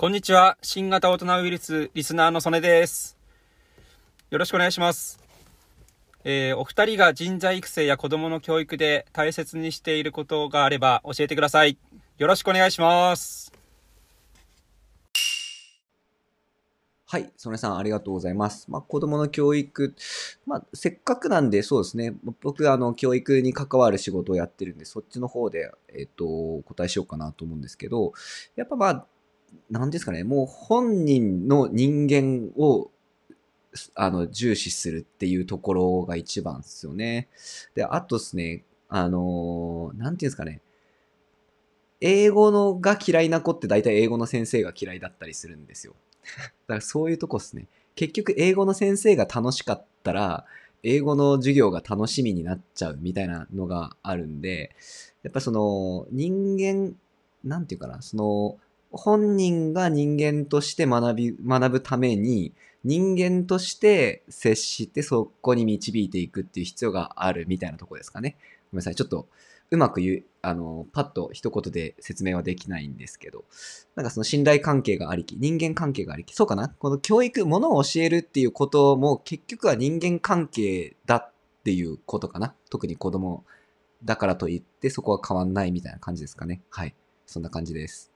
こんにちは。新型大人ウイルスリスナーの曽根です。よろしくお願いします。えーお二人が人材育成や子供の教育で大切にしていることがあれば教えてください。よろしくお願いします。はい、曽根さんありがとうございます。まあ、子供の教育、まあ、せっかくなんで、そうですね、僕、あの、教育に関わる仕事をやってるんで、そっちの方で、えっ、と、お答えしようかなと思うんですけど、やっぱまあ、なんですかね、もう本人の人間を、あの、重視するっていうところが一番ですよね。で、あとですね、あのなんていうんですかね、英語のが嫌いな子って大体英語の先生が嫌いだったりするんですよ。だからそういうとこっすね。結局英語の先生が楽しかったら、英語の授業が楽しみになっちゃうみたいなのがあるんで、やっぱその人間、なんていうかな、その本人が人間として学び、学ぶために、人間として接してそこに導いていくっていう必要があるみたいなとこですかね。ごめんなさい。ちょっとうまく言う、あの、パッと一言で説明はできないんですけど、なんかその信頼関係がありき、人間関係がありき、そうかな？この教育、ものを教えるっていうことも結局は人間関係だっていうことかな？特に子供だからといってそこは変わんないみたいな感じですかね。はい。そんな感じです。